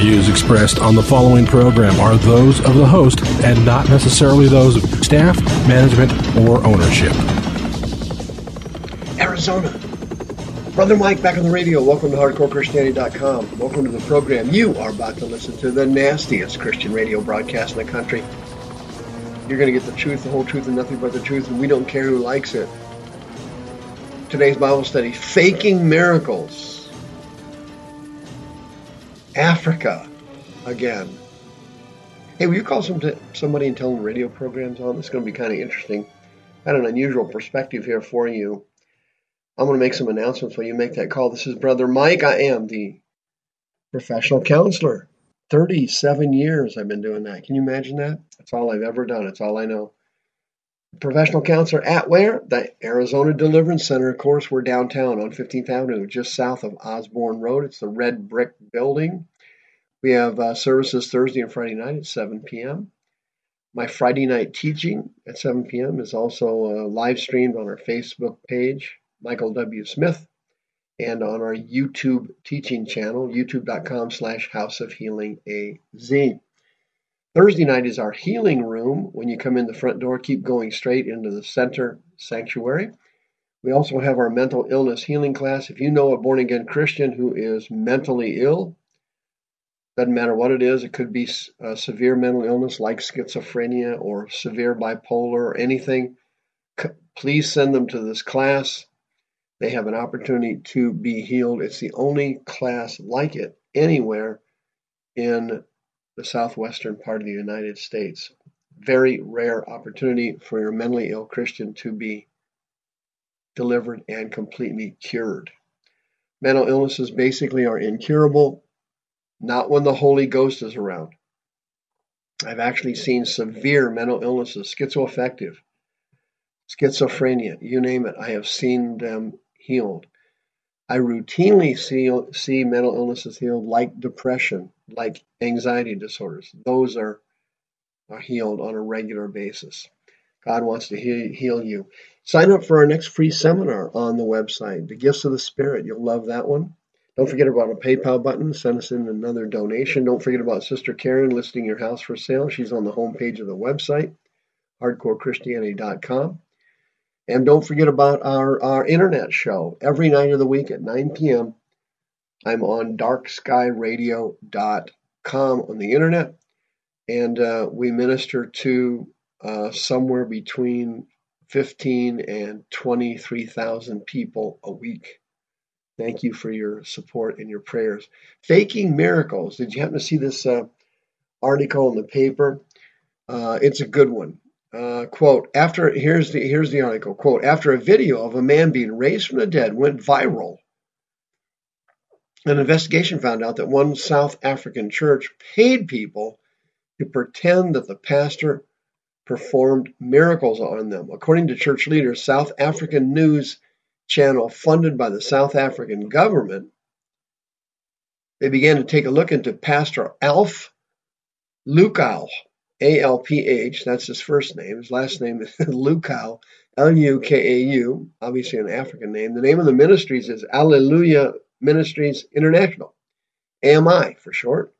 views expressed on the following program are those of the host and not necessarily those of staff, management, or ownership. Arizona. Brother Mike back on the radio. Welcome to HardcoreChristianity.com. Welcome to the program. You are about to listen to the nastiest Christian radio broadcast in the country. You're going to get the truth, the whole truth, and nothing but the truth, and we don't care who likes it. Today's Bible study Faking Miracles. Africa again. Hey, will you call some somebody and tell them radio programs on? It's going to be kind of interesting. I had an unusual perspective here for you. I'm going to make some announcements while you make that call. This is Brother Mike. I am the professional counselor. 37 years I've been doing that. Can you imagine that? That's all I've ever done. It's all I know. Professional counselor at where? The Arizona Deliverance Center. Of course, we're downtown on 15th Avenue, just south of Osborn Road. It's the red brick building. We have uh, services Thursday and Friday night at 7 p.m. My Friday night teaching at 7 p.m. is also uh, live streamed on our Facebook page, Michael W. Smith, and on our YouTube teaching channel, youtube.com slash House of Healing AZ. Thursday night is our healing room. When you come in the front door, keep going straight into the center sanctuary. We also have our mental illness healing class. If you know a born again Christian who is mentally ill, doesn't matter what it is, it could be a severe mental illness like schizophrenia or severe bipolar or anything, please send them to this class. They have an opportunity to be healed. It's the only class like it anywhere in the southwestern part of the United States. Very rare opportunity for your mentally ill Christian to be delivered and completely cured. Mental illnesses basically are incurable, not when the Holy Ghost is around. I've actually seen severe mental illnesses, schizoaffective, schizophrenia, you name it. I have seen them healed. I routinely see, see mental illnesses healed like depression, like anxiety disorders. Those are, are healed on a regular basis. God wants to heal you. Sign up for our next free seminar on the website, The Gifts of the Spirit. You'll love that one. Don't forget about a PayPal button. Send us in another donation. Don't forget about Sister Karen listing your house for sale. She's on the homepage of the website, hardcorechristianity.com. And don't forget about our, our internet show every night of the week at 9 p.m. I'm on darkskyradio.com on the internet, and uh, we minister to uh, somewhere between 15 and 23,000 people a week. Thank you for your support and your prayers. Faking miracles. Did you happen to see this uh, article in the paper? Uh, it's a good one. Uh, quote, after here's the here's the article. Quote, after a video of a man being raised from the dead went viral, an investigation found out that one South African church paid people to pretend that the pastor performed miracles on them. According to church leaders, South African news channel funded by the South African government, they began to take a look into Pastor Alf Lukau a L P H, that's his first name. His last name is Lukau, L U K A U, obviously an African name. The name of the ministries is Alleluia Ministries International, AMI for short.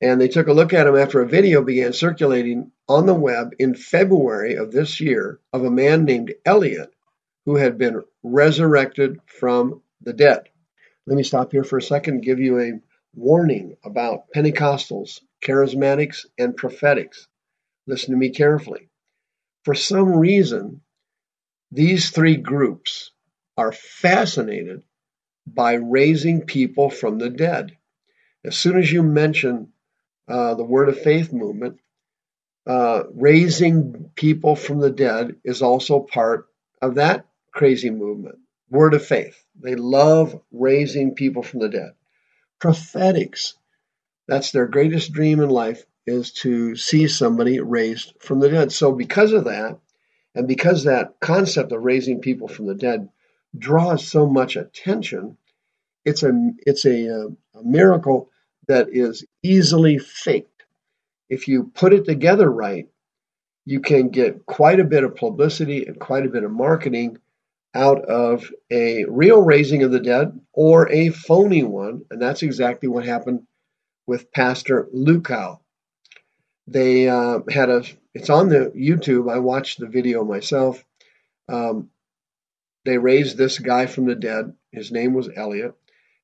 And they took a look at him after a video began circulating on the web in February of this year of a man named Elliot who had been resurrected from the dead. Let me stop here for a second give you a warning about Pentecostals charismatics, and prophetics. Listen to me carefully. For some reason, these three groups are fascinated by raising people from the dead. As soon as you mention uh, the Word of Faith movement, uh, raising people from the dead is also part of that crazy movement. word of faith. They love raising people from the dead. Prophetics, that's their greatest dream in life is to see somebody raised from the dead. So because of that, and because that concept of raising people from the dead draws so much attention, it's a it's a, uh, a miracle that is easily faked. If you put it together right, you can get quite a bit of publicity and quite a bit of marketing out of a real raising of the dead or a phony one. And that's exactly what happened with Pastor Lukau. They uh, had a, it's on the YouTube. I watched the video myself. Um, they raised this guy from the dead. His name was Elliot.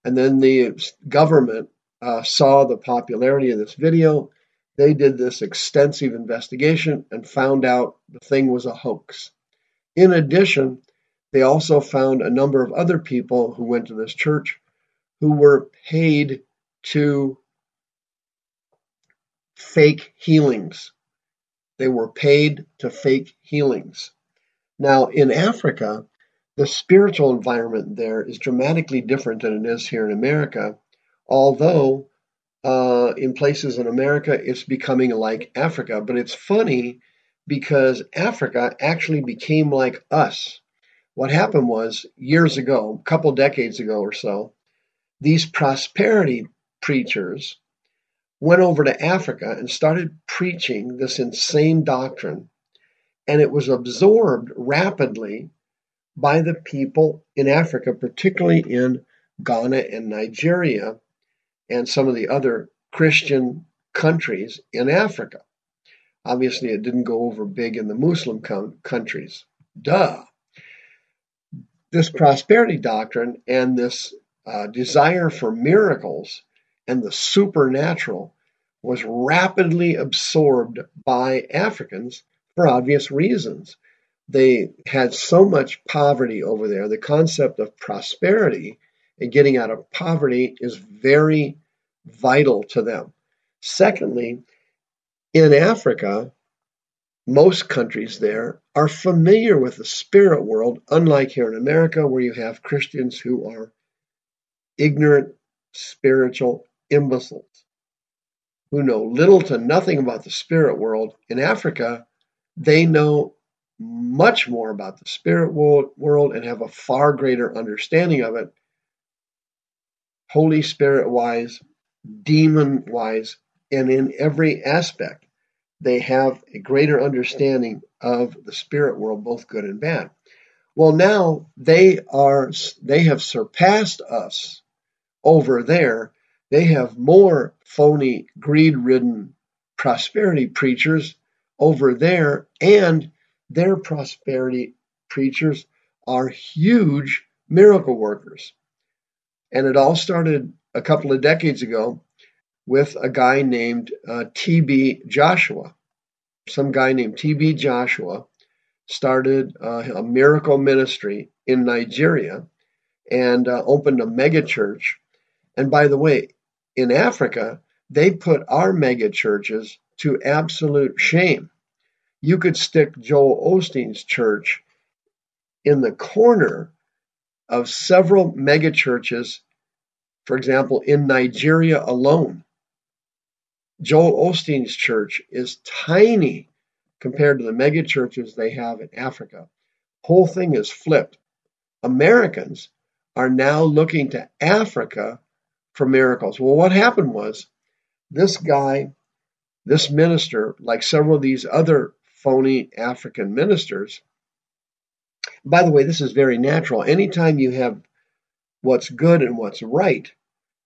And then the government uh, saw the popularity of this video. They did this extensive investigation and found out the thing was a hoax. In addition, they also found a number of other people who went to this church who were paid to fake healings. They were paid to fake healings. Now, in Africa, the spiritual environment there is dramatically different than it is here in America, although uh, in places in America it's becoming like Africa. But it's funny because Africa actually became like us. What happened was years ago, a couple decades ago or so, these prosperity preachers went over to Africa and started preaching this insane doctrine. And it was absorbed rapidly by the people in Africa, particularly in Ghana and Nigeria and some of the other Christian countries in Africa. Obviously, it didn't go over big in the Muslim countries. Duh this prosperity doctrine and this uh, desire for miracles and the supernatural was rapidly absorbed by Africans for obvious reasons. They had so much poverty over there. The concept of prosperity and getting out of poverty is very vital to them. Secondly, in Africa, most countries there are familiar with the spirit world, unlike here in America, where you have Christians who are ignorant spiritual imbeciles who know little to nothing about the spirit world. In Africa, they know much more about the spirit world and have a far greater understanding of it, Holy Spirit wise, demon wise, and in every aspect they have a greater understanding of the spirit world, both good and bad. Well, now they are they have surpassed us over there. They have more phony, greed-ridden prosperity preachers over there, and their prosperity preachers are huge miracle workers. And it all started a couple of decades ago with a guy named uh, T.B. Joshua. Some guy named T.B. Joshua started uh, a miracle ministry in Nigeria and uh, opened a mega church. And by the way, in Africa, they put our mega churches to absolute shame. You could stick Joel Osteen's church in the corner of several mega churches, for example, in Nigeria alone. Joel Osteen's church is tiny compared to the mega churches they have in Africa. Whole thing is flipped. Americans are now looking to Africa for miracles. Well, what happened was this guy, this minister, like several of these other phony African ministers, by the way, this is very natural. Anytime you have what's good and what's right,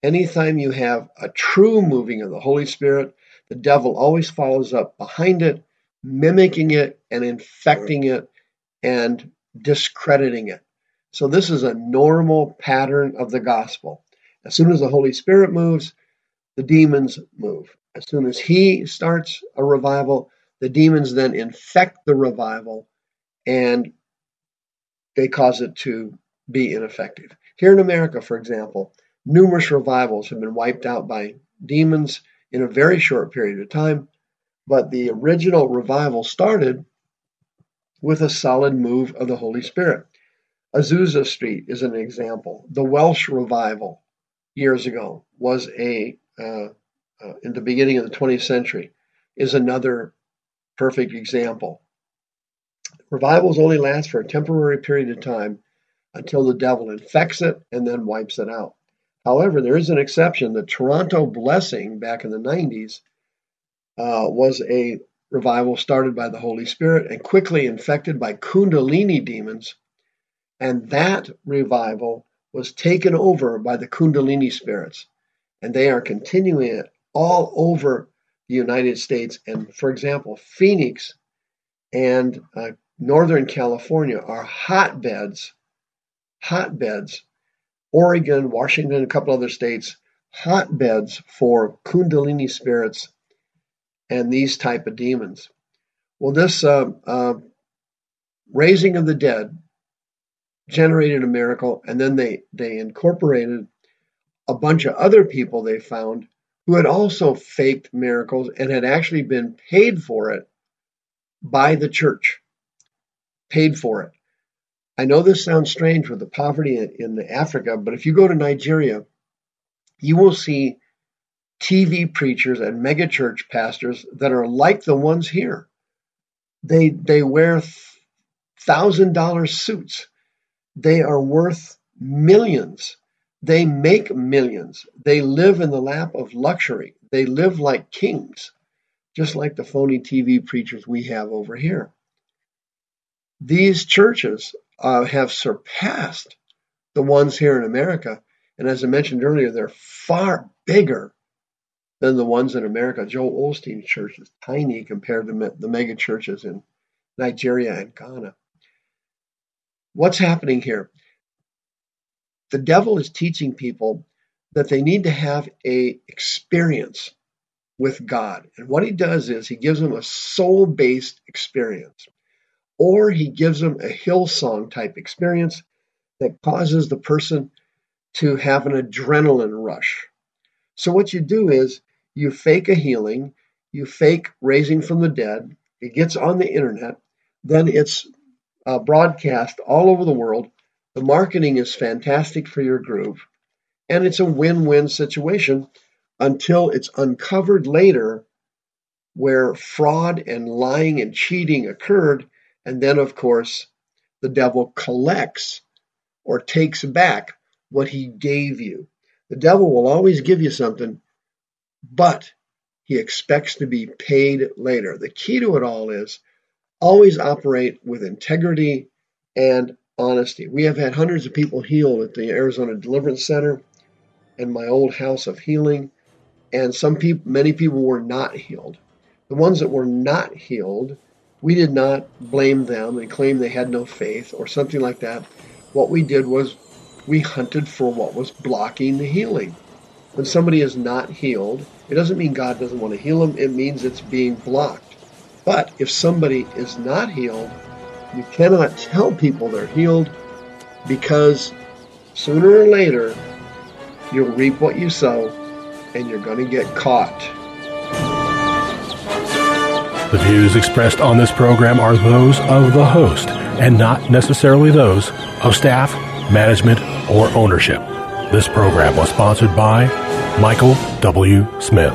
Anytime you have a true moving of the Holy Spirit, the devil always follows up behind it, mimicking it and infecting it and discrediting it. So, this is a normal pattern of the gospel. As soon as the Holy Spirit moves, the demons move. As soon as he starts a revival, the demons then infect the revival and they cause it to be ineffective. Here in America, for example, Numerous revivals have been wiped out by demons in a very short period of time, but the original revival started with a solid move of the Holy Spirit. Azusa Street is an example. The Welsh revival years ago was a uh, uh, in the beginning of the 20th century is another perfect example. Revivals only last for a temporary period of time until the devil infects it and then wipes it out. However, there is an exception. The Toronto Blessing back in the 90s uh, was a revival started by the Holy Spirit and quickly infected by Kundalini demons. And that revival was taken over by the Kundalini spirits. And they are continuing it all over the United States. And for example, Phoenix and uh, Northern California are hotbeds, hotbeds. Oregon, Washington, a couple other states, hotbeds for Kundalini spirits and these type of demons. Well, this uh, uh, raising of the dead generated a miracle, and then they they incorporated a bunch of other people they found who had also faked miracles and had actually been paid for it by the church. Paid for it. I know this sounds strange with the poverty in, Africa, but if you go to Nigeria, you will see TV preachers and megachurch pastors that are like the ones here. They they wear thousand dollar suits. They are worth millions. They make millions. They live in the lap of luxury. They live like kings, just like the phony TV preachers we have over here. These churches uh, have surpassed the ones here in America. And as I mentioned earlier, they're far bigger than the ones in America. Joel Osteen's church is tiny compared to the mega churches in Nigeria and Ghana. What's happening here? The devil is teaching people that they need to have a experience with God. And what he does is he gives them a soul-based experience. Or he gives them a Hillsong type experience that causes the person to have an adrenaline rush. So what you do is you fake a healing, you fake raising from the dead, it gets on the internet, then it's uh, broadcast all over the world. The marketing is fantastic for your group, and it's a win win situation until it's uncovered later where fraud and lying and cheating occurred. And then, of course, the devil collects or takes back what he gave you. The devil will always give you something but he expects to be paid later. The key to it all is always operate with integrity and honesty. We have had hundreds of people healed at the Arizona Deliverance Center and my old house of healing, and some people, many people were not healed. The ones that were not healed, we did not blame them and claim they had no faith or something like that. What we did was we hunted for what was blocking the healing. When somebody is not healed, it doesn't mean God doesn't want to heal them, it means it's being blocked. But if somebody is not healed, you cannot tell people they're healed because sooner or later you'll reap what you sow and you're going to get caught. The views expressed on this program are those of the host and not necessarily those of staff, management, or ownership. This program was sponsored by Michael W. Smith.